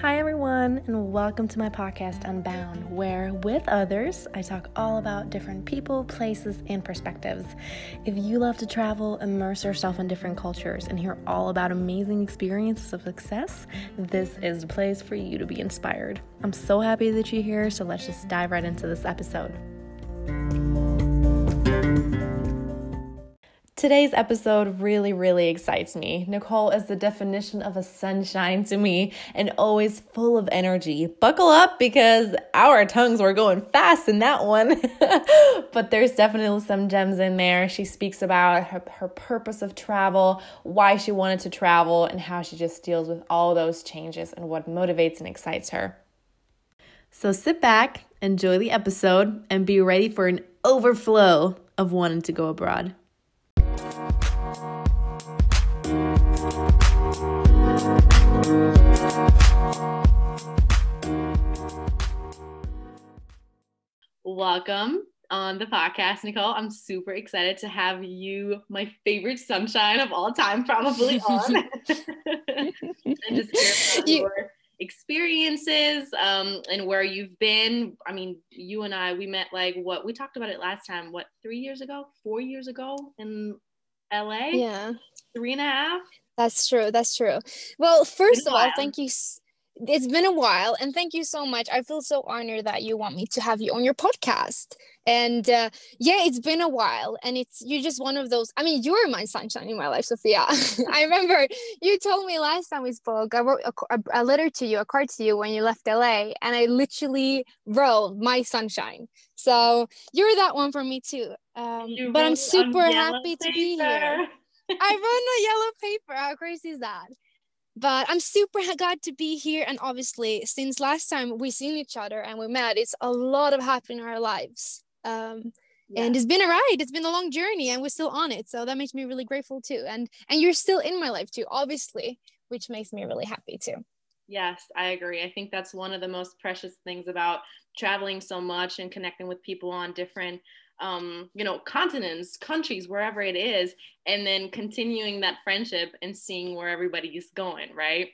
Hi, everyone, and welcome to my podcast, Unbound, where with others, I talk all about different people, places, and perspectives. If you love to travel, immerse yourself in different cultures, and hear all about amazing experiences of success, this is the place for you to be inspired. I'm so happy that you're here, so let's just dive right into this episode. Today's episode really, really excites me. Nicole is the definition of a sunshine to me and always full of energy. Buckle up because our tongues were going fast in that one. but there's definitely some gems in there. She speaks about her, her purpose of travel, why she wanted to travel, and how she just deals with all those changes and what motivates and excites her. So sit back, enjoy the episode, and be ready for an overflow of wanting to go abroad. Welcome on the podcast, Nicole. I'm super excited to have you, my favorite sunshine of all time, probably on, and just hear about your experiences um, and where you've been. I mean, you and I, we met like what we talked about it last time. What three years ago? Four years ago in LA? Yeah, three and a half. That's true. That's true. Well, first of all, thank you. It's been a while, and thank you so much. I feel so honored that you want me to have you on your podcast. And uh, yeah, it's been a while, and it's you're just one of those. I mean, you're my sunshine in my life, Sophia. I remember you told me last time we spoke. I wrote a, a, letter to you, a card to you when you left LA, and I literally wrote my sunshine. So you're that one for me too. Um, but I'm super happy to be here. I wrote on yellow paper. How crazy is that? But I'm super glad to be here. And obviously, since last time we seen each other and we met, it's a lot of happening in our lives. Um, yeah. and it's been a ride. It's been a long journey, and we're still on it. So that makes me really grateful too. And and you're still in my life too, obviously, which makes me really happy too. Yes, I agree. I think that's one of the most precious things about traveling so much and connecting with people on different um, you know, continents, countries, wherever it is, and then continuing that friendship and seeing where everybody is going, right?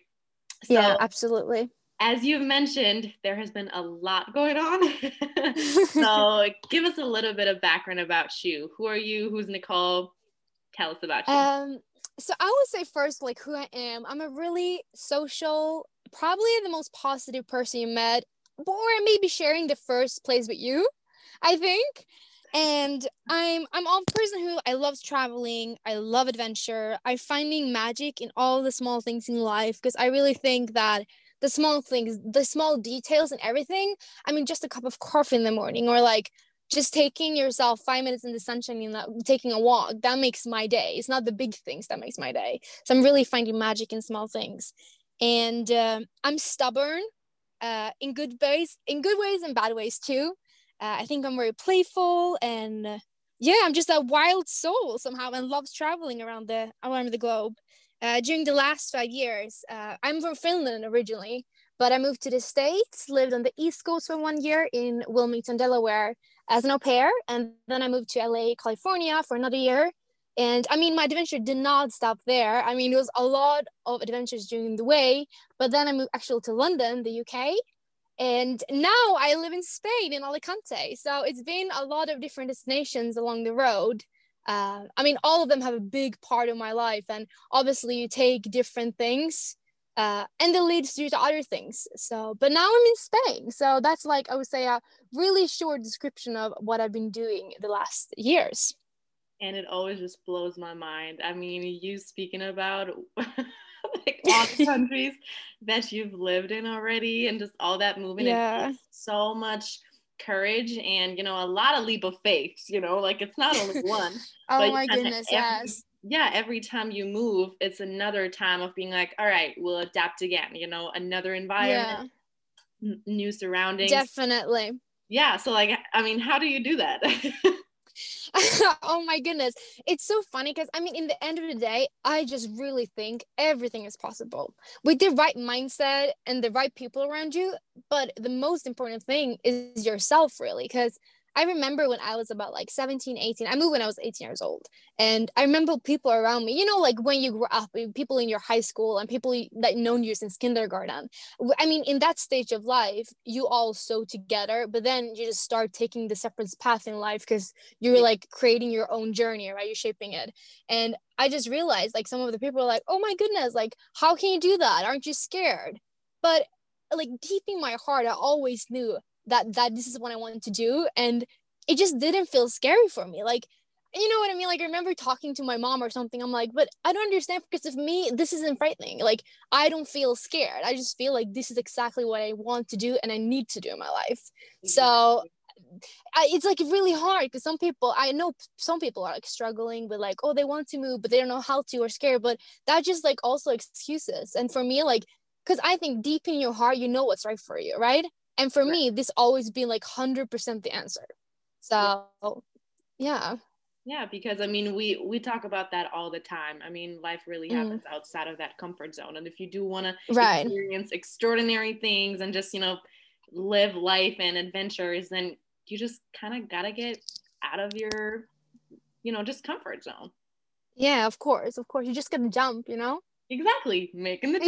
So, yeah, absolutely. As you've mentioned, there has been a lot going on. so, give us a little bit of background about you. Who are you? Who's Nicole? Tell us about you. Um, so I would say first, like who I am. I'm a really social, probably the most positive person you met, or maybe sharing the first place with you. I think and i'm i'm a person who i love traveling i love adventure i finding magic in all the small things in life because i really think that the small things the small details and everything i mean just a cup of coffee in the morning or like just taking yourself five minutes in the sunshine and taking a walk that makes my day. It's not the big things that makes my day. So i'm really finding magic in small things. And uh, i'm stubborn uh, in good ways in good ways and bad ways too uh, I think I'm very playful and uh, yeah, I'm just a wild soul somehow and loves traveling around the around the globe. Uh, during the last five years, uh, I'm from Finland originally, but I moved to the States, lived on the East Coast for one year in Wilmington, Delaware as an au pair, and then I moved to LA, California for another year. And I mean, my adventure did not stop there. I mean, it was a lot of adventures during the way, but then I moved actually to London, the UK, and now I live in Spain in Alicante. So it's been a lot of different destinations along the road. Uh, I mean, all of them have a big part of my life, and obviously you take different things, uh, and it leads you to other things. So, but now I'm in Spain, so that's like I would say a really short description of what I've been doing the last years. And it always just blows my mind. I mean, you speaking about like all the countries that you've lived in already and just all that movement. Yeah. so much courage and you know a lot of leap of faith you know like it's not only one oh my goodness every, yes yeah every time you move it's another time of being like all right we'll adapt again you know another environment yeah. n- new surroundings definitely yeah so like i mean how do you do that oh my goodness. It's so funny because I mean, in the end of the day, I just really think everything is possible with the right mindset and the right people around you. But the most important thing is yourself, really, because I remember when I was about like 17, 18. I moved when I was 18 years old. And I remember people around me, you know, like when you grew up, eh, people in your high school and people that known you since kindergarten. I mean, in that stage of life, you all sew together, but then you just start taking the separate path in life because you're like creating your own journey, right? You're shaping it. And I just realized like some of the people are like, oh my goodness, like, how can you do that? Aren't you scared? But like deep in my heart, I always knew that that this is what I wanted to do and it just didn't feel scary for me like you know what I mean? Like I remember talking to my mom or something. I'm like, but I don't understand because of me, this isn't frightening. Like I don't feel scared. I just feel like this is exactly what I want to do and I need to do in my life. Mm-hmm. So I, it's like really hard because some people I know some people are like struggling with like oh they want to move but they don't know how to or scared but that just like also excuses and for me like because I think deep in your heart you know what's right for you right and for right. me this always been like 100% the answer. So yeah. Yeah because i mean we we talk about that all the time. I mean life really mm. happens mm. outside of that comfort zone. And if you do want to experience extraordinary things and just you know live life and adventures then you just kind of gotta get out of your you know just comfort zone. Yeah of course of course. You just gotta jump you know Exactly, making the jump.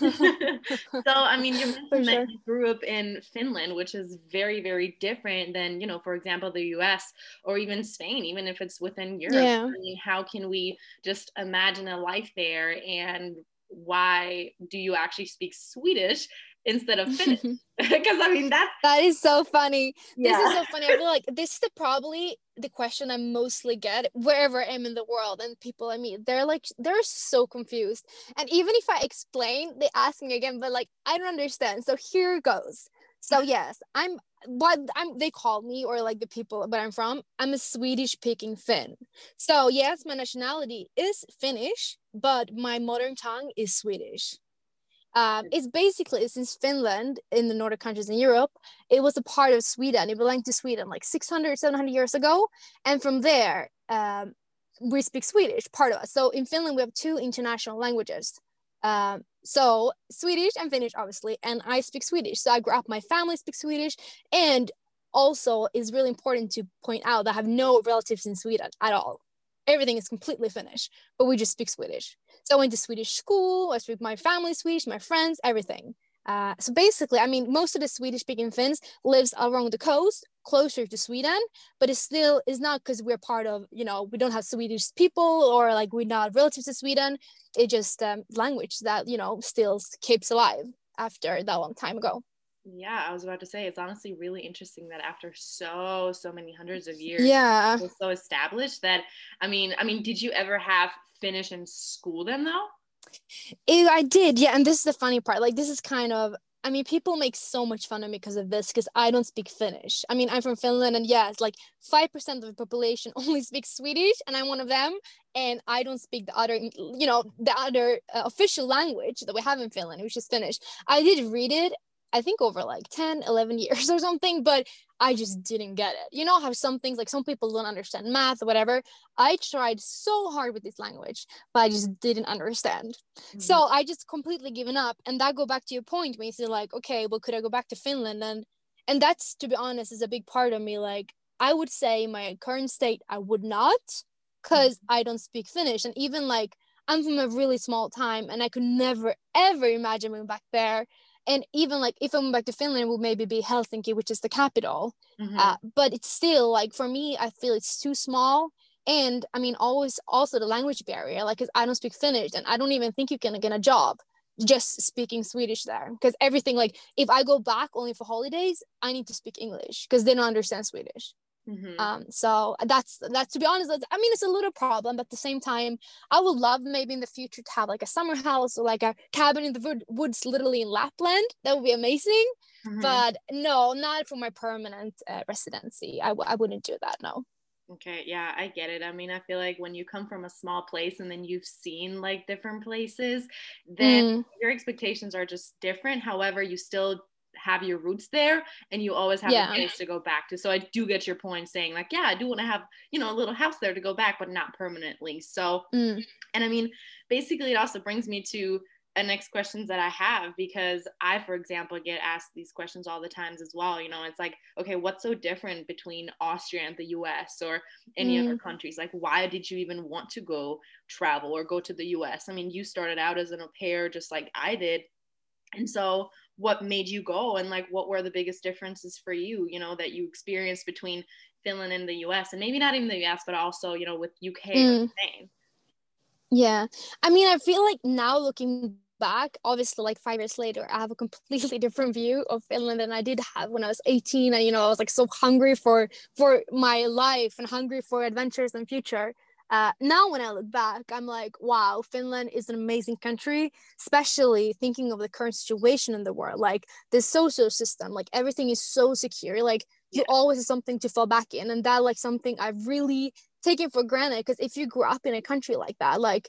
Yeah. so, I mean, you mentioned sure. that you grew up in Finland, which is very, very different than, you know, for example, the US or even Spain, even if it's within Europe. Yeah. I mean, how can we just imagine a life there and why do you actually speak Swedish instead of Finnish. because I mean that's that is so funny. Yeah. This is so funny. I feel like this is the, probably the question I mostly get wherever I am in the world and people I meet. They're like they're so confused. And even if I explain, they ask me again, but like I don't understand. So here goes. So yes, I'm what I'm they call me or like the people but I'm from, I'm a Swedish speaking Finn. So yes, my nationality is Finnish, but my modern tongue is Swedish. Um, it's basically since Finland in the Nordic countries in Europe, it was a part of Sweden. It belonged to Sweden like 600, 700 years ago. And from there, um, we speak Swedish, part of us. So in Finland, we have two international languages. Um, so Swedish and Finnish, obviously, and I speak Swedish. So I grew up, my family speaks Swedish. And also, it's really important to point out that I have no relatives in Sweden at all. Everything is completely Finnish, but we just speak Swedish. So I went to Swedish school, I speak my family Swedish, my friends, everything. Uh, so basically, I mean, most of the Swedish speaking Finns lives along the coast, closer to Sweden, but it still is not because we're part of, you know, we don't have Swedish people or like we're not relatives to Sweden. It just um, language that, you know, still keeps alive after that long time ago yeah i was about to say it's honestly really interesting that after so so many hundreds of years yeah so established that i mean i mean did you ever have finnish in school then though it, i did yeah and this is the funny part like this is kind of I mean, people make so much fun of me because of this, because I don't speak Finnish. I mean, I'm from Finland, and yeah, it's like 5% of the population only speaks Swedish, and I'm one of them. And I don't speak the other, you know, the other uh, official language that we have in Finland, which is Finnish. I did read it I think over like 10, 11 years or something, but I just didn't get it. You know how some things, like some people don't understand math or whatever. I tried so hard with this language, but I just didn't understand. Mm-hmm. So I just completely given up. And that go back to your point when you say like, okay, well, could I go back to Finland? And and that's to be honest, is a big part of me. Like I would say my current state, I would not, because mm-hmm. I don't speak Finnish. And even like I'm from a really small time and I could never ever imagine moving back there and even like if I went back to Finland, it would maybe be Helsinki, which is the capital. Mm-hmm. Uh, but it's still like for me, I feel it's too small. And I mean, always also the language barrier, like I don't speak Finnish, and I don't even think you can get a job just speaking Swedish there. Because everything, like if I go back only for holidays, I need to speak English because they don't understand Swedish. Mm-hmm. Um, so that's that's to be honest, I mean it's a little problem, but at the same time, I would love maybe in the future to have like a summer house or like a cabin in the woods, literally in Lapland. That would be amazing. Mm-hmm. But no, not for my permanent uh, residency. I w- I wouldn't do that. No. Okay, yeah, I get it. I mean, I feel like when you come from a small place and then you've seen like different places, then mm. your expectations are just different. However, you still have your roots there and you always have yeah. a place to go back to. So I do get your point saying like, yeah, I do want to have, you know, a little house there to go back, but not permanently. So, mm. and I mean, basically it also brings me to a next questions that I have because I, for example, get asked these questions all the times as well. You know, it's like, okay, what's so different between Austria and the US or any mm. other countries? Like, why did you even want to go travel or go to the US? I mean, you started out as an au pair just like I did. And so, what made you go and like what were the biggest differences for you, you know, that you experienced between Finland and the US and maybe not even the US, but also, you know, with UK mm. Yeah. I mean, I feel like now looking back, obviously, like five years later, I have a completely different view of Finland than I did have when I was 18. And, you know, I was like so hungry for for my life and hungry for adventures and future. Uh, now, when I look back, I'm like, wow, Finland is an amazing country, especially thinking of the current situation in the world. Like the social system, like everything is so secure. Like you yeah. always have something to fall back in. And that, like, something I've really taken for granted. Because if you grew up in a country like that, like,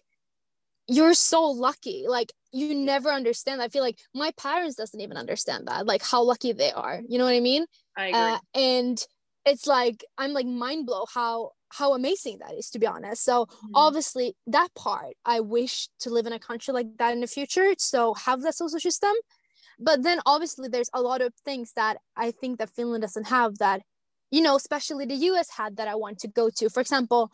you're so lucky like you never understand i feel like my parents doesn't even understand that like how lucky they are you know what i mean I agree. Uh, and it's like i'm like mind blow how how amazing that is to be honest so mm-hmm. obviously that part i wish to live in a country like that in the future so have that social system but then obviously there's a lot of things that i think that finland doesn't have that you know especially the us had that i want to go to for example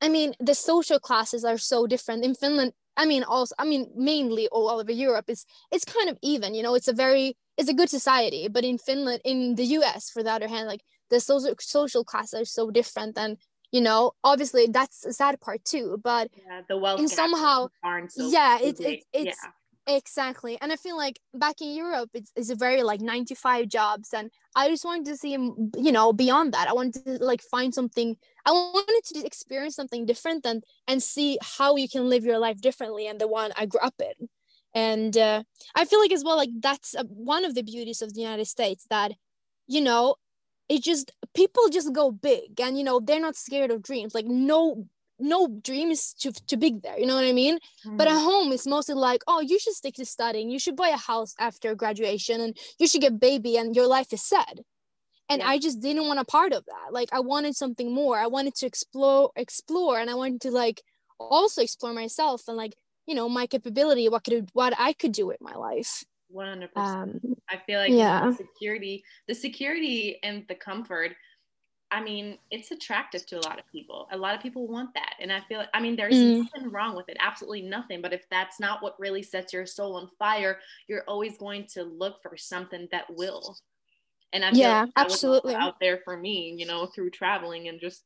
i mean the social classes are so different in finland I mean, also, I mean, mainly all over Europe, it's it's kind of even. You know, it's a very it's a good society. But in Finland, in the U.S., for the other hand, like the social social classes are so different, and you know, obviously that's a sad part too. But yeah, the wealth and somehow, so yeah, it's it, it's yeah. Exactly. And I feel like back in Europe, it's, it's a very like 95 jobs. And I just wanted to see, you know, beyond that. I wanted to like find something, I wanted to experience something different and, and see how you can live your life differently and the one I grew up in. And uh, I feel like as well, like that's a, one of the beauties of the United States that, you know, it just, people just go big and, you know, they're not scared of dreams. Like no no dream is too, too big there you know what i mean mm. but at mm. home it's mostly like oh you should stick to studying you should buy a house after graduation and you should get baby and your life is set and yeah. i just didn't want a part of that like i wanted something more i wanted to explore explore and i wanted to like also explore myself and like you know my capability what could what i could do with my life 100% um, i feel like yeah the security the security and the comfort I mean, it's attractive to a lot of people. A lot of people want that. And I feel, I mean, there's mm. nothing wrong with it, absolutely nothing. But if that's not what really sets your soul on fire, you're always going to look for something that will. And I feel yeah, like absolutely out there for me, you know, through traveling and just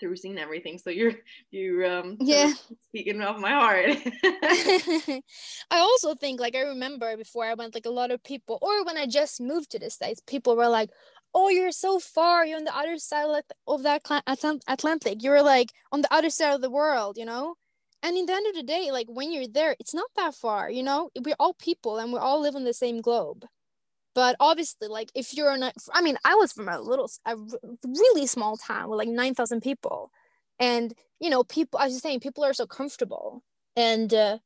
through seeing everything. So you're you um yeah. speaking off my heart. I also think like I remember before I went like a lot of people or when I just moved to the States, people were like, oh you're so far. You're on the other side of that atlantic. You're like on the other side of the world you know? And in the end of the day like when you're there it's not that far you know? We're all people and we all live on the same globe but obviously like if you're not i mean i was from a little a really small town with like 9000 people and you know people i was just saying people are so comfortable and uh,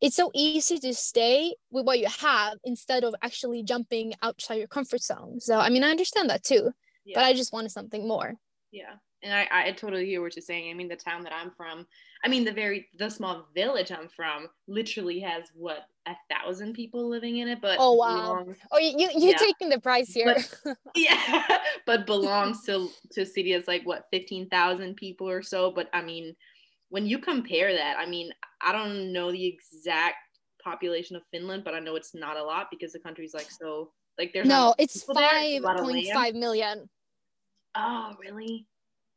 it's so easy to stay with what you have instead of actually jumping outside your comfort zone. So I mean I understand that too. Yeah. But I just wanted something more. Yeah. And I, I totally hear what you're saying. I mean the town that I'm from, I mean the very the small village I'm from literally has what a thousand people living in it, but oh wow, belongs, oh you you yeah. taking the price here, but, yeah, but belongs to to city as like what fifteen thousand people or so. But I mean, when you compare that, I mean, I don't know the exact population of Finland, but I know it's not a lot because the country's like so like there's no, it's five point five million. Oh, really?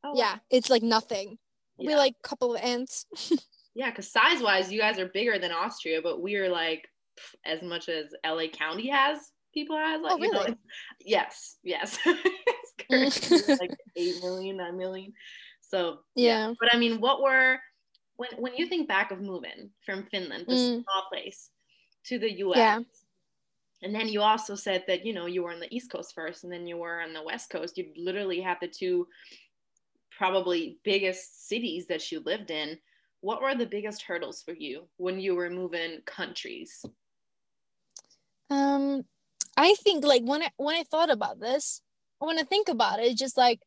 Oh, yeah, it's like nothing. Yeah. We like a couple of ants. yeah, because size wise, you guys are bigger than Austria, but we are like as much as LA County has people has. Like, oh, really? You know, yes, yes. it's like eight million, nine million. So yeah. yeah. But I mean, what were when when you think back of moving from Finland, this mm. small place, to the US, yeah. and then you also said that you know you were on the East Coast first, and then you were on the West Coast. You literally had the two probably biggest cities that you lived in. What were the biggest hurdles for you when you were moving countries? Um, I think like when I when I thought about this, when I think about it, just like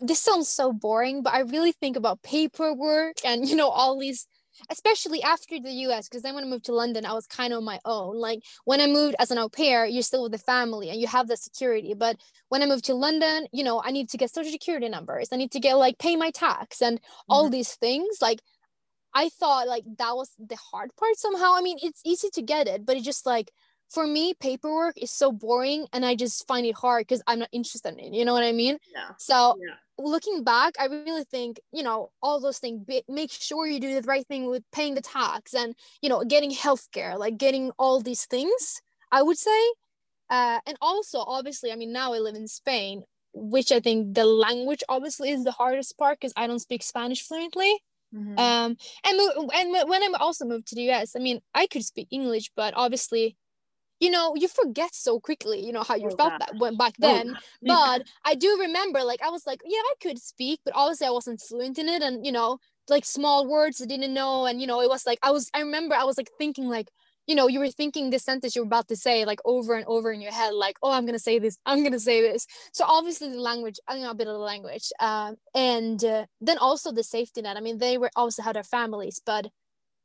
this sounds so boring, but I really think about paperwork and you know all these especially after the US, because then when I moved to London, I was kind of on my own. Like when I moved as an au pair, you're still with the family and you have the security. But when I moved to London, you know, I need to get social security numbers. I need to get like pay my tax and mm-hmm. all these things. Like I thought like that was the hard part somehow. I mean, it's easy to get it, but it just like for me, paperwork is so boring and I just find it hard because I'm not interested in it. You know what I mean? Yeah. So yeah. looking back, I really think, you know, all those things, be, make sure you do the right thing with paying the tax and, you know, getting healthcare, like getting all these things, I would say. Uh, and also, obviously, I mean, now I live in Spain, which I think the language obviously is the hardest part because I don't speak Spanish fluently. Mm-hmm. Um, and and when I also moved to the US, I mean, I could speak English, but obviously you know you forget so quickly you know how you oh, felt that went back oh, then. oh. but i do remember like i was like yeah i could speak but obviously i wasn't fluent in it and you know like small words i didn't know and you know it was like i was i remember i was like thinking like you know you were thinking this sentence you were about to say like over and over in your head like oh i'm gonna say this i'm gonna say this. So obviously the language i know a bit of the language uh, and uh, then also the safety net. I mean they were also had their families but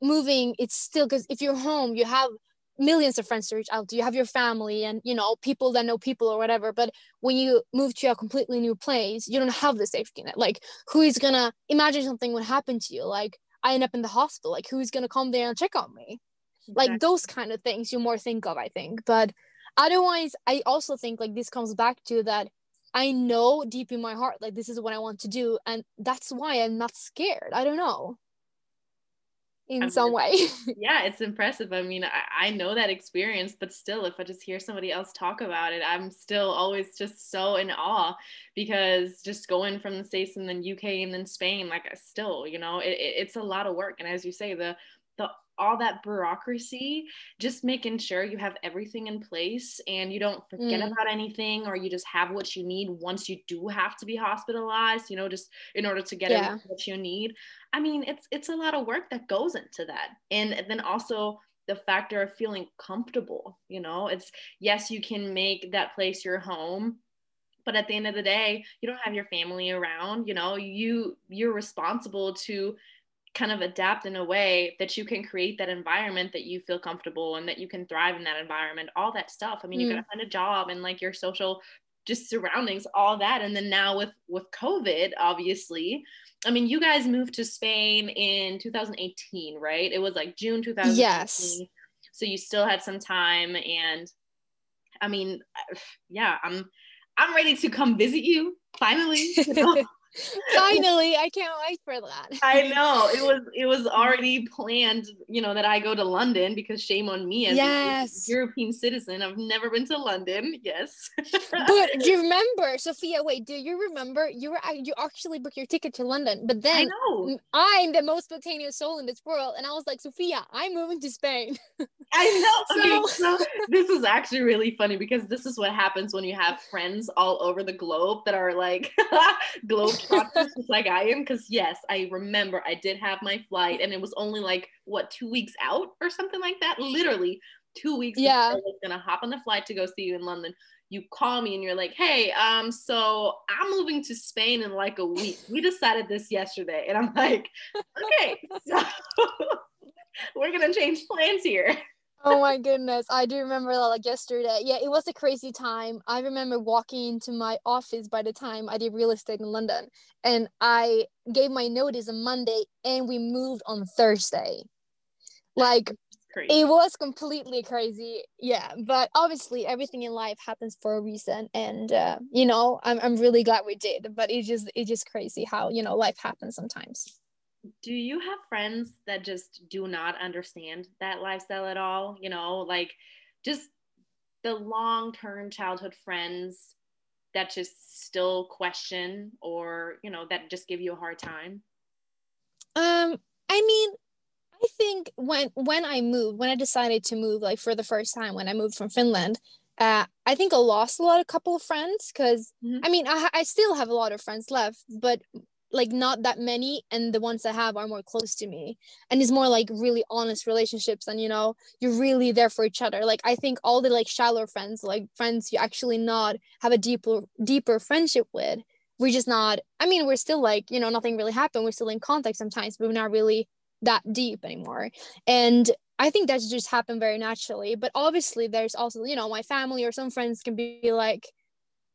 moving it's still because if you're home you have millions of friends to reach out to. You have your family and you know people that know people or whatever but when you move to a completely new place you don't have the safety net. Like who is gonna imagine something would happen to you? Like i end up in the hospital. Like who's gonna come there and check on me? Exactly. like those kind of things you more think of i think. But otherwise i also think like this comes back to that i know deep in my heart like this is what i want to do and that's why i'm not scared. I don't know in some way. yeah, it's impressive. I mean, I, I know that experience, but still, if I just hear somebody else talk about it, I'm still always just so in awe because just going from the States and then UK and then Spain, like I still, you know, it, it, it's a lot of work. And as you say, the all that bureaucracy, just making sure you have everything in place and you don't forget mm. about anything or you just have what you need once you do have to be hospitalized, you know, just in order to get yeah. what you need. I mean, it's it's a lot of work that goes into that. And then also the factor of feeling comfortable, you know, it's yes, you can make that place your home, but at the end of the day you don't have your family around you know you you're responsible to kind of adapt in a way that you can create that environment that you feel comfortable and that you can thrive in that environment all that stuff. I mean mm. you gotta find a job and like your social just surroundings all that. And then now with with covid obviously i mean you guys moved to spain in 2018 right? It was like june 2018 yes so you still had some time and i mean yeah i'm i'm ready to come visit you finally? Finally, I can't wait for that. I know it was it was already planned, you know, that I go to London because shame on me as yes. a European citizen. I've never been to London. Yes, but do you remember, Sophia? Wait, do you remember you were you actually booked your ticket to London? But then I am the most spontaneous soul in this world, and I was like, Sophia, I'm moving to Spain. I know. so, so this is actually really funny because this is what happens when you have friends all over the globe that are like globe just like I am. Because yes, I remember I did have my flight, and it was only like what two weeks out or something like that. Literally two weeks. Yeah, I was gonna hop on the flight to go see you in London. You call me and you're like, "Hey, um, so I'm moving to Spain in like a week. We decided this yesterday," and I'm like, "Okay, so we're gonna change plans here." Oh my goodness i do remember that like yesterday. Yeah it was a crazy time. I remember walking into my office by the time i did real estate in london and i gave my notice on monday and we moved on thursday. Like it was completely crazy yeah but obviously everything in life happens for a reason and uh, you know I'm, I'm really glad we did but it's just it's just crazy how you know life happens sometimes do you have friends that just do not understand that lifestyle at all? You know, like just the long term childhood friends that just still question or, you know, that just give you a hard time? Um, I mean, I think when when I moved, when I decided to move, like for the first time, when I moved from Finland, uh, I think I lost a lot, of couple of friends, because mm-hmm. I mean, I I still have a lot of friends left, but like not that many and the ones i have are more close to me. And it's more like really honest relationships and you know you're really there for each other. Like i think all the like shallow friends like friends you actually not have a deeper deeper friendship with we're just not i mean we're still like you know nothing really happened. We're still in contact sometimes but we're not really that deep anymore. And i think that's just happened very naturally. But obviously there's also you know my family or some friends can be like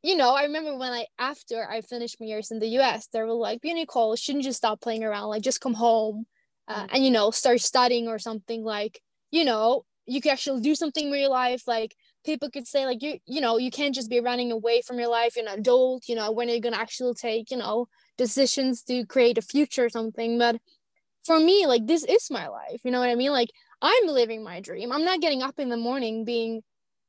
you know, I remember when I after I finished my years in the U.S., they were like, "You Nicole, shouldn't just stop playing around. Like, just come home, uh, mm. and you know, start studying or something. Like, you know, you could actually do something with your life. Like, people could say, like, you, you know, you can't just be running away from your life. You're an adult. You know, when are you gonna actually take, you know, decisions to create a future or something? But for me, like, this is my life. You know what I mean? Like, I'm living my dream. I'm not getting up in the morning being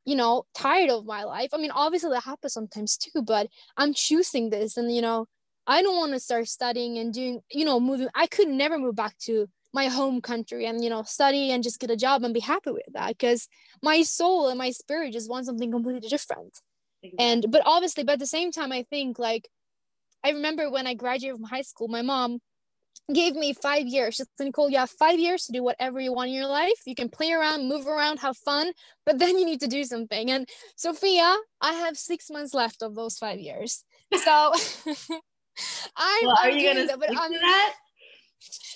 you know, tired of my life. I mean, obviously that happens sometimes too, but I'm choosing this and you know, I don't want to start studying and doing, you know, moving. I could never move back to my home country and you know study and just get a job and be happy with that because my soul and my spirit just want something completely different exactly. and but obviously but at the same time i think like i remember when i graduated from high school my mom gave me five years. She's like, Nicole, you have five years to do whatever you want in your life. You can play around, move around, have fun, but then you need to do something. And Sophia, I have six months left of those five years. So I'm, well, are I'm you gonna that, but I'm, that?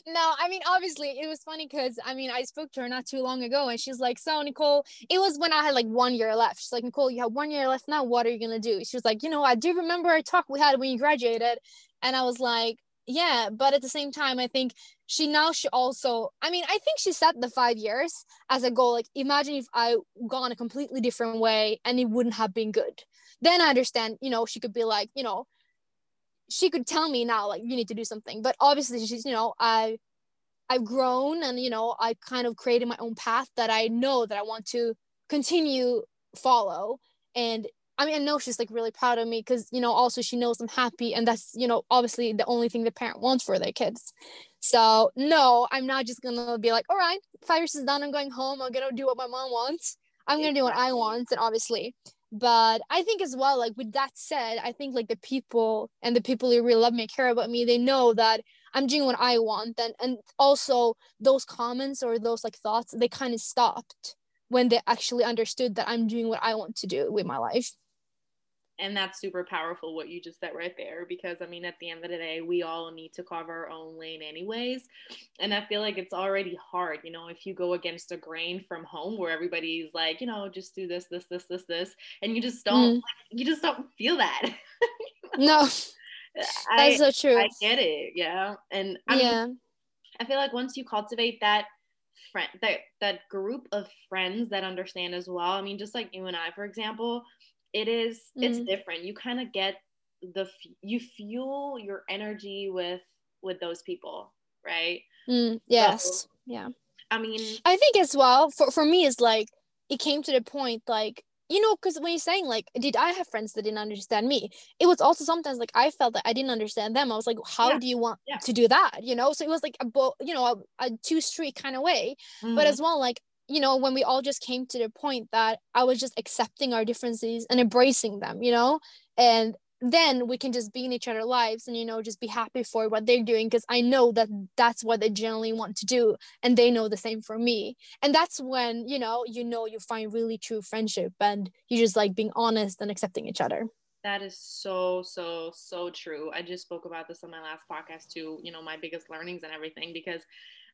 No, I mean, obviously, it was funny because I mean, I spoke to her not too long ago, and she's like, "So, Nicole, it was when I had like one year left." She's like, "Nicole, you have one year left now. What are you gonna do?" She was like, "You know, I do remember a talk we had when you graduated," and I was like, yeah but at the same time i think she now she also i mean i think she set the five years as a goal. Like imagine if i gone a completely different way and it wouldn't have been good. Then i understand you know she could be like you know she could tell me now like you need to do something. But obviously she's you know i i've grown and you know i kind of created my own path that i know that i want to continue follow. And I mean, I know she's like really proud of me because, you know, also she knows I'm happy. And that's, you know, obviously the only thing the parent wants for their kids. So, no, I'm not just going to be like, all right, five years is done. I'm going home. I'm going to do what my mom wants. I'm going to do what I want. And obviously, but I think as well, like with that said, I think like the people and the people who really love me, care about me, they know that I'm doing what I want. And, and also those comments or those like thoughts, they kind of stopped when they actually understood that I'm doing what I want to do with my life and that's super powerful what you just said right there because i mean at the end of the day we all need to carve our own lane anyways. And i feel like it's already hard you know if you go against a grain from home where everybody's like you know just do this this this this this and you just don't mm. you just don't feel that. No I, that's so true. I get it yeah. And I yeah. Mean, i feel like once you cultivate that friend that that group of friends that understand as well i mean just like you and i for example it is mm. it's different. You kind of get the you fuel your energy with with those people right? Mm, yes. So, yeah. I mean i think as well for, for me is like it came to the point like you know because when you're saying like did i have friends that didn't understand me? It was also sometimes like i felt that i didn't understand them. I was like how yeah. do you want yeah. to do that? You know? So it was like a bo- you know a, a two street kind of way. Mm-hmm. but as well like you know, when we all just came to the point that I was just accepting our differences and embracing them, you know, and then we can just be in each other's lives and you know just be happy for what they're doing because i know that that's what they generally want to do and they know the same for me. And that's when you know you know you find really true friendship and you just like being honest and accepting each other. That is so so so true. I just spoke about this on my last podcast too you know my biggest learnings and everything because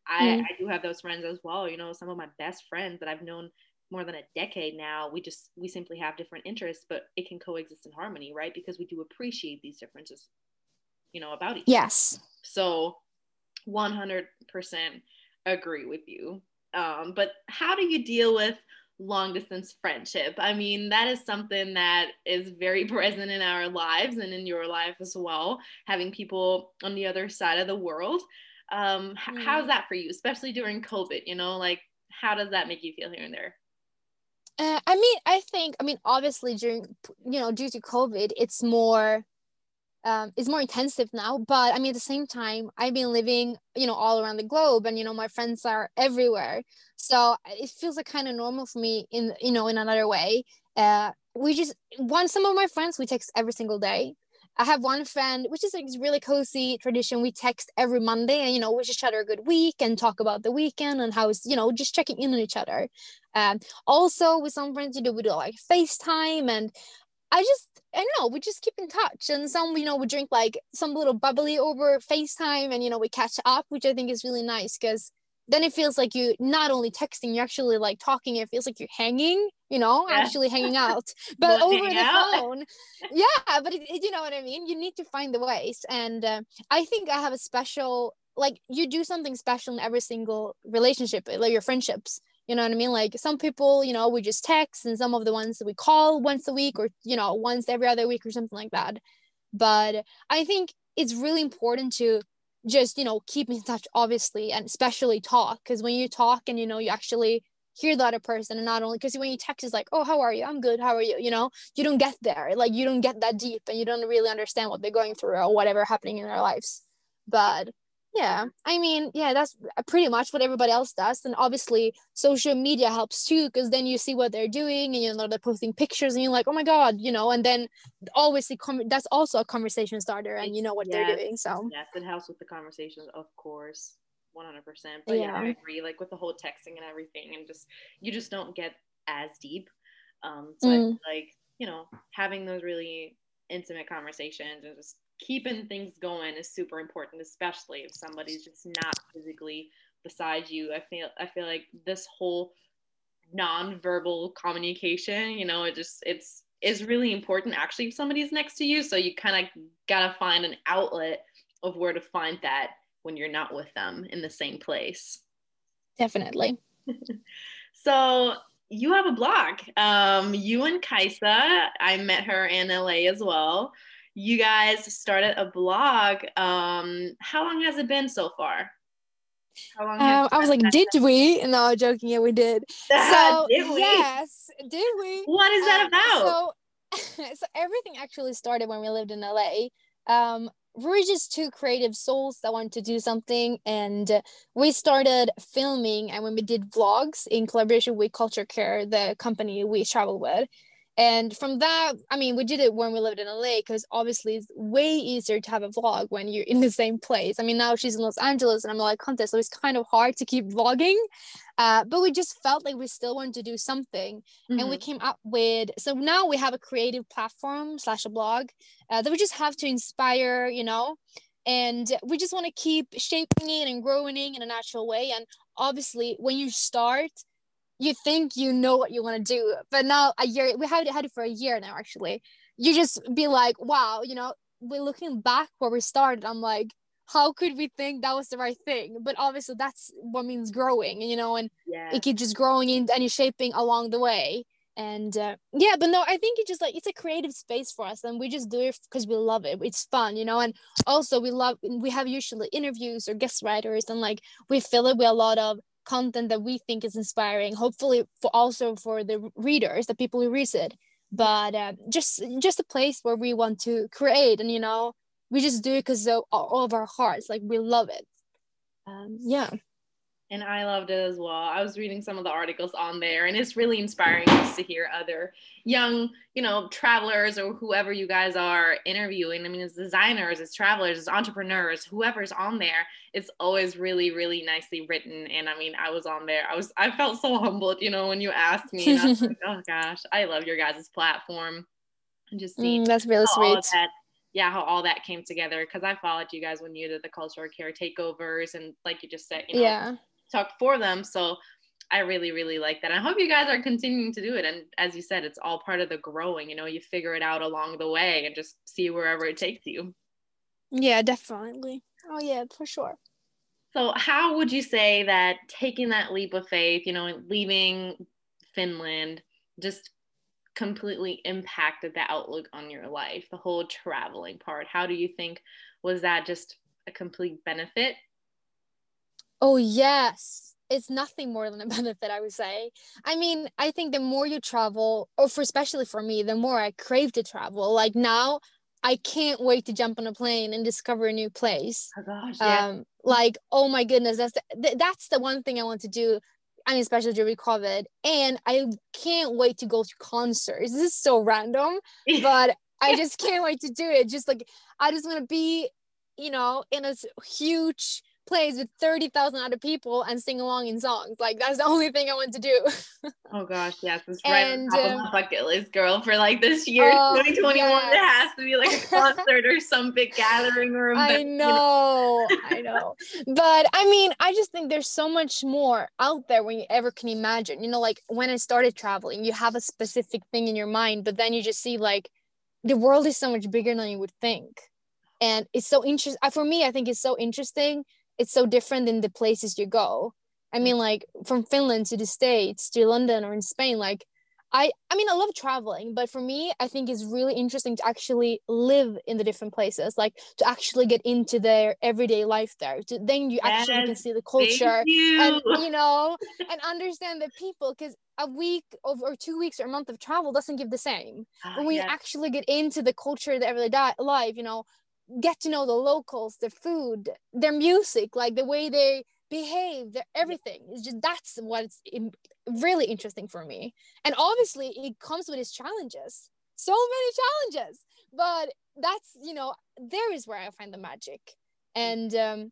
I, mm. I do have those friends as well. You know, some of my best friends that I've known more than a decade now. We just we simply have different interests, but it can coexist in harmony, right? Because we do appreciate these differences, you know, about each. Yes. So, one hundred percent agree with you. Um, but how do you deal with long distance friendship? I mean, that is something that is very present in our lives and in your life as well. Having people on the other side of the world. Um, mm. how's that for you, especially during COVID? You know, like how does that make you feel here and there? Uh, I mean, I think, I mean, obviously during, you know, due to COVID, it's more, um, it's more intensive now. But I mean, at the same time, I've been living, you know, all around the globe, and you know, my friends are everywhere. So it feels like kind of normal for me in, you know, in another way. Uh, we just, one, some of my friends we text every single day. I have one friend, which is like really cozy tradition. We text every Monday and, you know, wish each other a good week and talk about the weekend and how it's, you know, just checking in on each other. Um, also with some friends, you know, we do like FaceTime and I just, I don't know, we just keep in touch. And some, you know, we drink like some little bubbly over FaceTime and, you know, we catch up, which I think is really nice because then it feels like you not only texting, you're actually like talking. It feels like you're hanging, you know, yeah. actually hanging out, but over the out. phone. Yeah, but it, it, you know what I mean. You need to find the ways, and uh, I think I have a special like you do something special in every single relationship, like your friendships. You know what I mean? Like some people, you know, we just text, and some of the ones that we call once a week, or you know, once every other week, or something like that. But I think it's really important to just you know keep in touch obviously and especially talk because when you talk and you know you actually hear the other person and not only because when you text is like oh how are you? I'm good. How are you? You know you don't get there. Like you don't get that deep and you don't really understand what they're going through or whatever happening in their lives. But yeah i mean yeah that's pretty much what everybody else does and obviously social media helps too because then you see what they're doing and you know they're posting pictures and you're like oh my god you know and then always the com- that's also a conversation starter and you know what yes, they're doing so yes it helps with the conversations of course 100% but yeah. yeah i agree like with the whole texting and everything and just you just don't get as deep um so mm. like you know having those really intimate conversations and just keeping things going is super important, especially if somebody's just not physically beside you. I feel I feel like this whole non-verbal communication, you know, it just it's is really important actually if somebody's next to you. So you kind of gotta find an outlet of where to find that when you're not with them in the same place. Definitely. so you have a blog. Um, you and Kaisa, I met her in LA as well you guys started a blog. Um, how long has it been so far? How long um, I was like, did we? No, joking. Yeah, we did. So did we? yes, did we? What is that um, about? So, so everything actually started when we lived in LA. Um, we're just two creative souls that wanted to do something, and we started filming. And when we did vlogs in collaboration with Cultural Care, the company we travel with, and from that, I mean, we did it when we lived in LA because obviously it's way easier to have a vlog when you're in the same place. I mean, now she's in Los Angeles and I'm like, contest, so it's kind of hard to keep vlogging. Uh, but we just felt like we still wanted to do something. Mm-hmm. And we mm-hmm. came up with, so now we have a creative platform slash a blog uh, that we just have to inspire, you know, and we just want to keep shaping it and growing it in a natural way. And obviously, when you start, you think you know what you want to do but now a year we had, it had it for a year now actually. You just be like wow you know? We're looking back where we started i'm like how could we think that was the right thing? But obviously that's what means growing you know and yeah. it keeps just growing in and shaping along the way. And uh, yeah but no i think it's just like it's a creative space for us and we just do it because we love it. It's fun you know? And also we love we have usually interviews or guest writers and like we fill it with a lot of content that we think is inspiring hopefully for also for the readers the people who read it. But uh, just just a place where we want to create and you know we just do it because of all of our hearts like we love it. Um, yeah and I loved it as well. I was reading some of the articles on there, and it's really inspiring just to hear other young, you know, travelers or whoever you guys are interviewing. I mean, as designers, as travelers, as entrepreneurs, whoever's on there, it's always really, really nicely written. And I mean, I was on there. I was, I felt so humbled, you know, when you asked me. I was like, oh gosh, I love your guys' platform. And just see mm, that's really sweet. Yeah, how all that came together. Because I followed you guys when you did the cultural care takeovers, and like you just said, you know, yeah talk for them. So I really, really like that. I hope you guys are continuing to do it. And as you said, it's all part of the growing. You know, you figure it out along the way and just see wherever it takes you. Yeah, definitely. Oh, yeah, for sure. So, how would you say that taking that leap of faith, you know, leaving Finland, just completely impacted the outlook on your life, the whole traveling part? How do you think was that just a complete benefit Oh, yes. It's nothing more than a benefit, I would say. I mean, I think the more you travel, or for especially for me, the more I crave to travel. Like now, I can't wait to jump on a plane and discover a new place. Oh gosh, yeah. Um, like, oh my goodness, that's the, that's the one thing I want to do. I mean, especially during COVID, and I can't wait to go to concerts. This is so random, but I just can't wait to do it. Just like I just want to be, you know, in a huge place with 30,000 other people and sing along in songs. Like that's the only thing I want to do. oh gosh, yes, it's right and, on top um, of my bucket list, girl. For like this year, uh, 2021, yes. it has to be like a concert or some big gathering or event. I know, I know. But I mean, I just think there's so much more out there when you ever can imagine. You know, like when I started traveling, you have a specific thing in your mind, but then you just see like the world is so much bigger than you would think and it's so interesting for me i think it's so interesting it's so different than the places you go i mean like from finland to the states to london or in spain like i i mean i love traveling but for me i think it's really interesting to actually live in the different places like to actually get into their everyday life there to, then you yes, actually can see the culture you. and you know and understand the people because a week of, or two weeks or a month of travel doesn't give the same. Ah, when yes. actually get into the culture, the everyday life, you know, get to know the locals, their food, their music, like the way they behave, their everything. It's just that's what's really interesting for me. And obviously, it comes with its challenges. So many challenges, but that's you know there is where I find the magic, and um,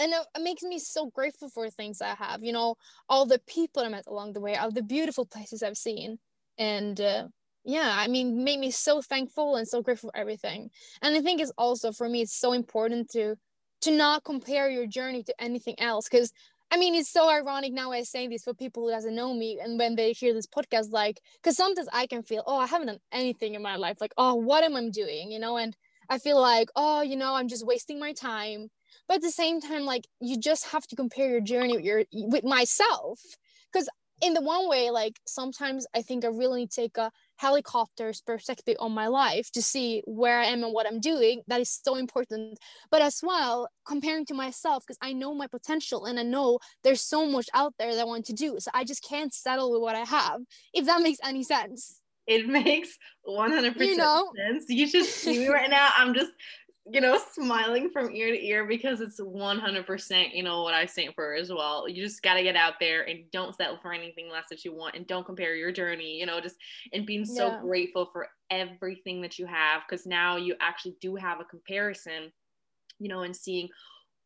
and it makes me so grateful for things I have. You know, all the people I met along the way, all the beautiful places I've seen, and uh, yeah i mean made me so thankful and so grateful for everything. And i think it's also for me it's so important to to not compare your journey to anything else because i mean it's so ironic now i say this for people who doesn't know me and when they hear this podcast like because sometimes i can feel oh i haven't done anything in my life like oh what am i doing? You know and i feel like oh you know i'm just wasting my time. But at the same time like you just have to compare your journey with your with myself because in the one way like sometimes i think i really need to take a helicopter's perspective on my life to see where I am and what I'm doing. That is so important. But as well, comparing to myself, because I know my potential and I know there's so much out there that I want to do. So I just can't settle with what I have, if that makes any sense. It makes 100% you know? sense. You should see me right now. I'm just you know, smiling from ear to ear because it's 100%, you know, what I stand for as well. You just got to get out there and don't settle for anything less that you want and don't compare your journey, you know, just and being so yeah. grateful for everything that you have because now you actually do have a comparison, you know, and seeing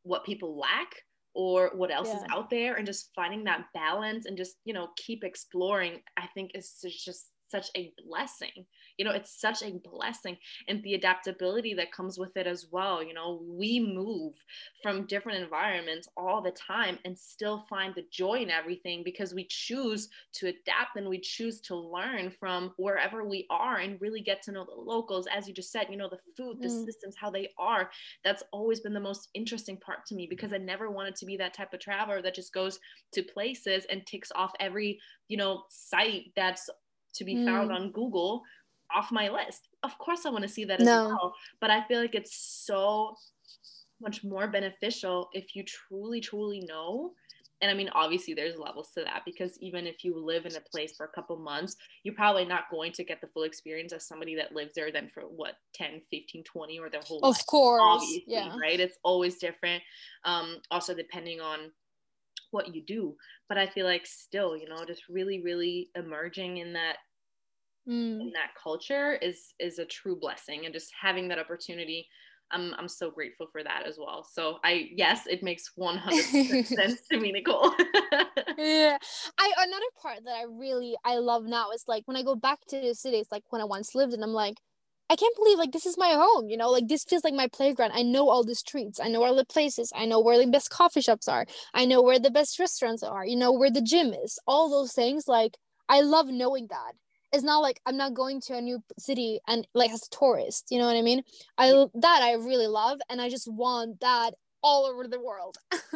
what people lack or what else yeah. is out there and just finding that balance and just, you know, keep exploring, I think is just such a blessing. You know it's such a blessing and the adaptability that comes with it as well. You know we move from different environments all the time and still find the joy in everything because we choose to adapt and we choose to learn from wherever we are and really get to know the locals. As you just said you know the food the mm. systems how they are. That's always been the most interesting part to me because i never wanted to be that type of traveler that just goes to places and ticks off every you know site that's to be mm. found on Google off my list. Of course, I want to see that as no. well. But I feel like it's so much more beneficial if you truly, truly know. And I mean, obviously, there's levels to that because even if you live in a place for a couple months, you're probably not going to get the full experience as somebody that lives there then for what 10, 15, 20 or their whole of life. Of course. Yeah. right? It's always different. Um, also, depending on what you do. But I feel like still, you know, just really, really emerging in that mm. in that culture is is a true blessing and just having that opportunity I'm I'm so grateful for that as well. So I yes, it makes 100 sense to me, Nicole. yeah, I another part that I really I love now is like when I go back to the city, it's like when I once lived, and I'm like, I can't believe like this is my home. You know, like this feels like my playground. I know all the streets. I know all the places. I know where the best coffee shops are. I know where the best restaurants are. You know where the gym is. All those things. Like I love knowing that it's not like I'm not going to a new city and like as a tourist. You know what I mean? I that I really love, and I just want that all over the world.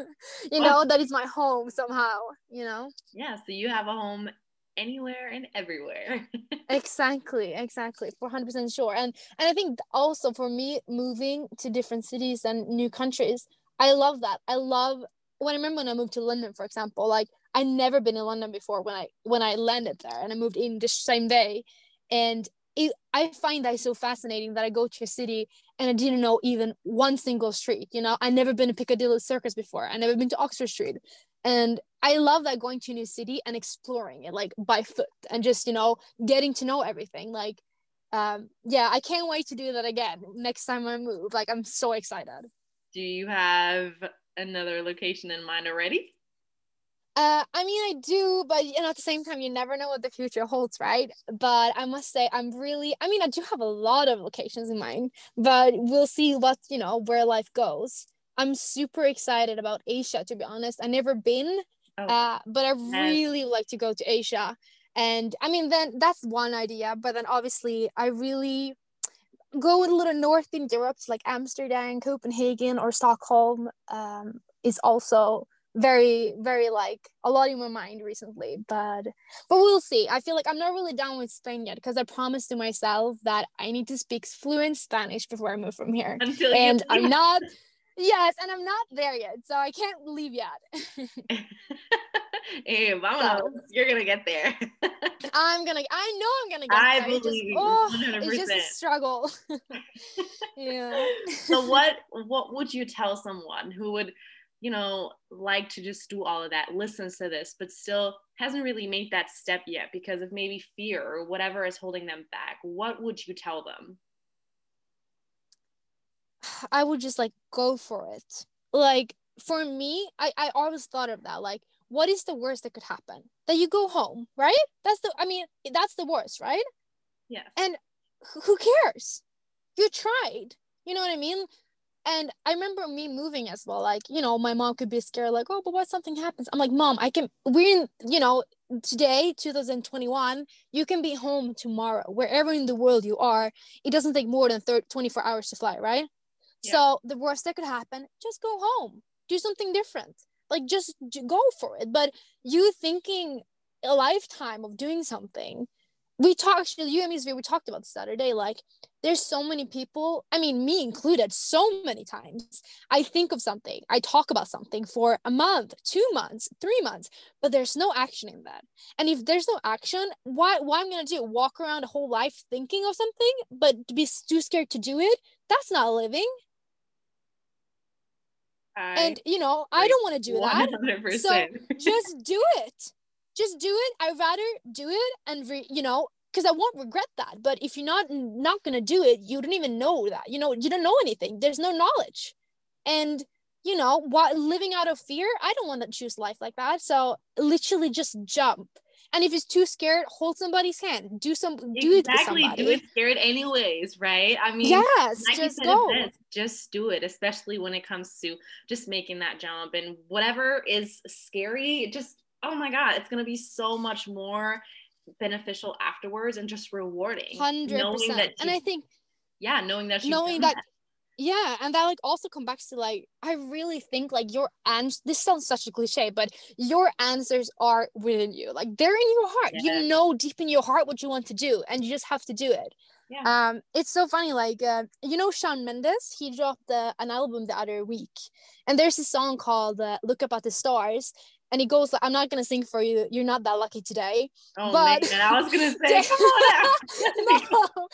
you know, that is my home somehow. You know? Yeah. So you have a home anywhere and everywhere. exactly, exactly, four hundred percent sure. And and I think also for me, moving to different cities and new countries, I love that. I love when I remember when I moved to London, for example, like I never been in London before when I when I landed there and I moved in the same day, and it, I find that so fascinating that I go to a city and I didn't know even one single street. You know, I never been to Piccadilly Circus before. I never been to Oxford Street, and I love that going to a new city and exploring it like by foot and just you know getting to know everything. Like, um, yeah, I can't wait to do that again next time I move. Like, I'm so excited. Do you have another location in mind already? Uh, I mean, I do, but you know, at the same time, you never know what the future holds, right? But I must say, I'm really, I mean, I do have a lot of locations in mind, but we'll see what, you know, where life goes. I'm super excited about Asia, to be honest. I've never been, oh, uh, but I really like to go to Asia. And I mean, then that's one idea, but then obviously, I really go a little north in Europe, like Amsterdam, Copenhagen, or Stockholm, um, is also very very like a lot in my mind recently but but we'll see. I feel like i'm not really down with spain yet because i promised to myself that i need to speak fluent spanish before i move from here. Until and i'm not yes and i'm not there yet so i can't leave yet. Hey eh, vámonos. So, you're gonna get there. I'm gonna i know i'm gonna get I there believe just, oh, 100%. it's just a struggle. Yeah. So what what would you tell someone who would you know, like to just do all of that, listens to this, but still hasn't really made that step yet because of maybe fear or whatever is holding them back, what would you tell them? I would just like go for it. Like for me, I, I always thought of that. Like, what is the worst that could happen? That you go home, right? That's the I mean, that's the worst, right? Yeah. And who cares? You tried. You know what I mean? And I remember me moving as well. Like, you know, my mom could be scared, like, oh, but what something happens? I'm like, mom, I can, we're in, you know, today, 2021, you can be home tomorrow, wherever in the world you are. It doesn't take more than 30, 24 hours to fly, right? Yeah. So the worst that could happen, just go home, do something different. Like, just go for it. But you thinking a lifetime of doing something we talked you and me we talked about this the other day like there's so many people i mean me included so many times i think of something i talk about something for a month two months three months but there's no action in that. And if there's no action why what i'm gonna do walk around a whole life thinking of something but to be too scared to do it? That's not living. I and you know i don't want to do 100%. that. So just do it. Just do it. I'd rather do it and re- you know because i won't regret that but if you're not not gonna do it you don't even know that you know you don't know anything there's no knowledge. And you know what living out of fear i don't want to choose life like that so literally just jump. And if it's too scared hold somebody's hand do some do exactly it do it scared anyways right? I mean yes like just go. just do it especially when it comes to just making that jump and whatever is scary just oh my god it's going to be so much more beneficial afterwards and just rewarding 100% knowing that and i think yeah knowing that knowing that, that, yeah and that like also comes back to like i really think like your answers this sounds such a cliche but your answers are within you like they're in your heart yeah. you know deep in your heart what you want to do and you just have to do it yeah. Um, it's so funny. Like, uh, you know, Shawn Mendes. He dropped uh, an album the other week, and there's a song called uh, "Look Up at the Stars," and he goes like, i'm not gonna sing for you. You're not that lucky today. Oh but man, i was gonna say come on no,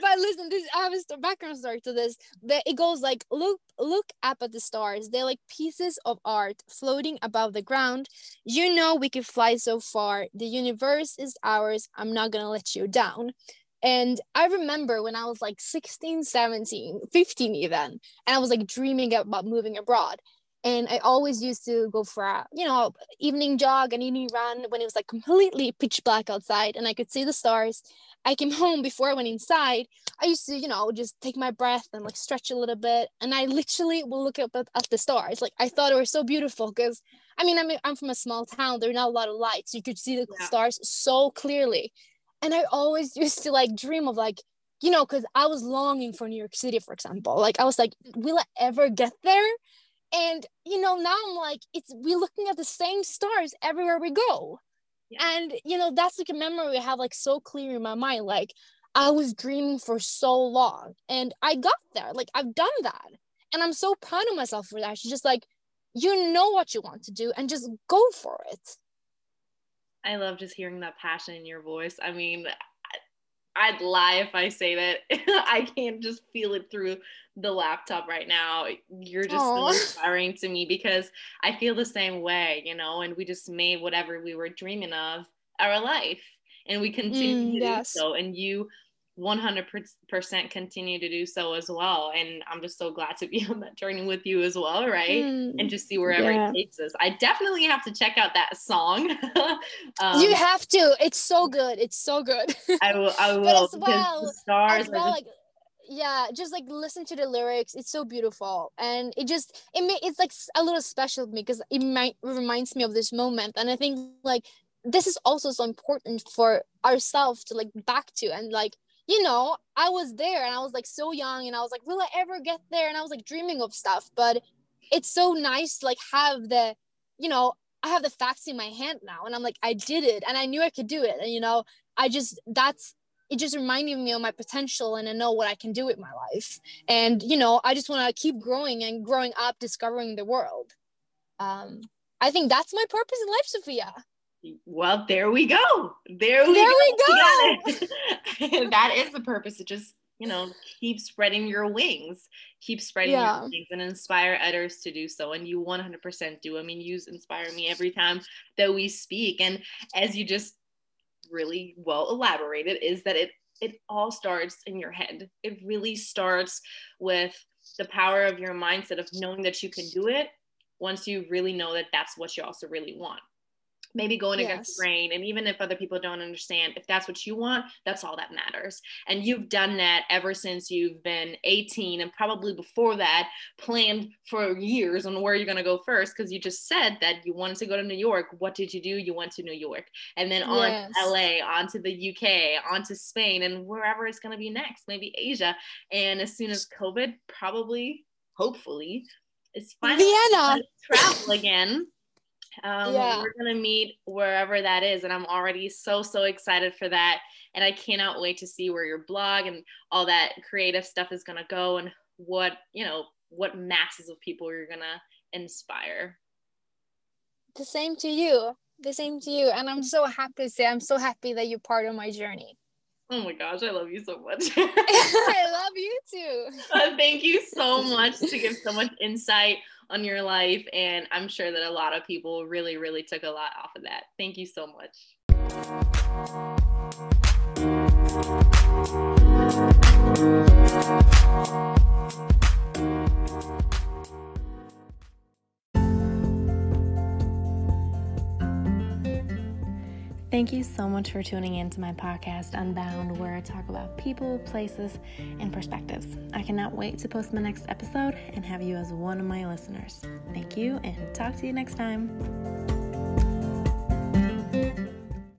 but listen this i have a background story to this. That it goes like look look up at the stars. They're like pieces of art floating above the ground. You know we can fly so far. The universe is ours. I'm not gonna let you down. And I remember when I was like 16, 17, 15 even, and I was like dreaming about moving abroad and I always used to go for a you know evening jog and evening run when it was like completely pitch black outside and I could see the stars. I came home before I went inside. I used to you know just take my breath and like stretch a little bit, and I literally will look up at, at the stars. Like I thought it was so beautiful because I mean I'm I'm from a small town. There are not a lot of lights. You could see the yeah. stars so clearly, and I always used to like dream of like you know because I was longing for New York City, for example. Like I was like, will I ever get there? And you know now i'm like it's we're looking at the same stars everywhere we go. Yeah. and you know that's like a memory i have like so clear in my mind like i was dreaming for so long and i got there like i've done that. And i'm so proud of myself for that. She's just like you know what you want to do and just go for it. I love just hearing that passion in your voice. I mean I'd lie if I say that I can't just feel it through the laptop right now. You're just so inspiring to me because I feel the same way, you know, and we just made whatever we were dreaming of our life and we continue mm, to yes. do so. And you 100% continue to do so as well. And i'm just so glad to be on that journey with you as well right? Mm, and just see wherever yeah. it takes us. I definitely have to check out that song. Um, you have to. It's so good. It's so good. I will i will as well, the stars as well, just... like yeah just like listen to the lyrics. It's so beautiful. And it just it may, it's like a little special to me because it might it reminds me of this moment. And i think like this is also so important for ourselves to like back to and like you know, I was there and I was like so young and I was like, will I ever get there? And I was like dreaming of stuff. But it's so nice to like have the, you know, I have the facts in my hand now and I'm like, I did it and I knew I could do it. And you know, I just that's it just reminded me of my potential and I know what I can do with my life. And you know, I just want to keep growing and growing up, discovering the world. Um, I think that's my purpose in life, Sophia well, there we go. There we there go. We go. that is the purpose. To just, you know, keep spreading your wings, keep spreading yeah. your wings and inspire others to do so. And you 100% do. I mean, you inspire me every time that we speak. And as you just really well elaborated, is that it it all starts in your head. It really starts with the power of your mindset of knowing that you can do it once you really know that that's what you also really want maybe going yes. against the grain and even if other people don't understand if that's what you want that's all that matters and you've done that ever since you've been 18 and probably before that planned for years on where you're going to go first because you just said that you wanted to go to new york what did you do you went to new york and then on yes. to la on to the uk on to spain and wherever it's going to be next maybe asia and as soon as covid probably hopefully is finally Vienna. travel again um, yeah. We're going to meet wherever that is. And I'm already so, so excited for that. And I cannot wait to see where your blog and all that creative stuff is going to go and what, you know, what masses of people you're going to inspire. The same to you. The same to you. And I'm so happy to say, I'm so happy that you're part of my journey. Oh my gosh, I love you so much. I love you too. Uh, thank you so much to give so much insight on your life. And I'm sure that a lot of people really, really took a lot off of that. Thank you so much. Thank you so much for tuning in to my podcast, Unbound, where I talk about people, places, and perspectives. I cannot wait to post my next episode and have you as one of my listeners. Thank you, and talk to you next time.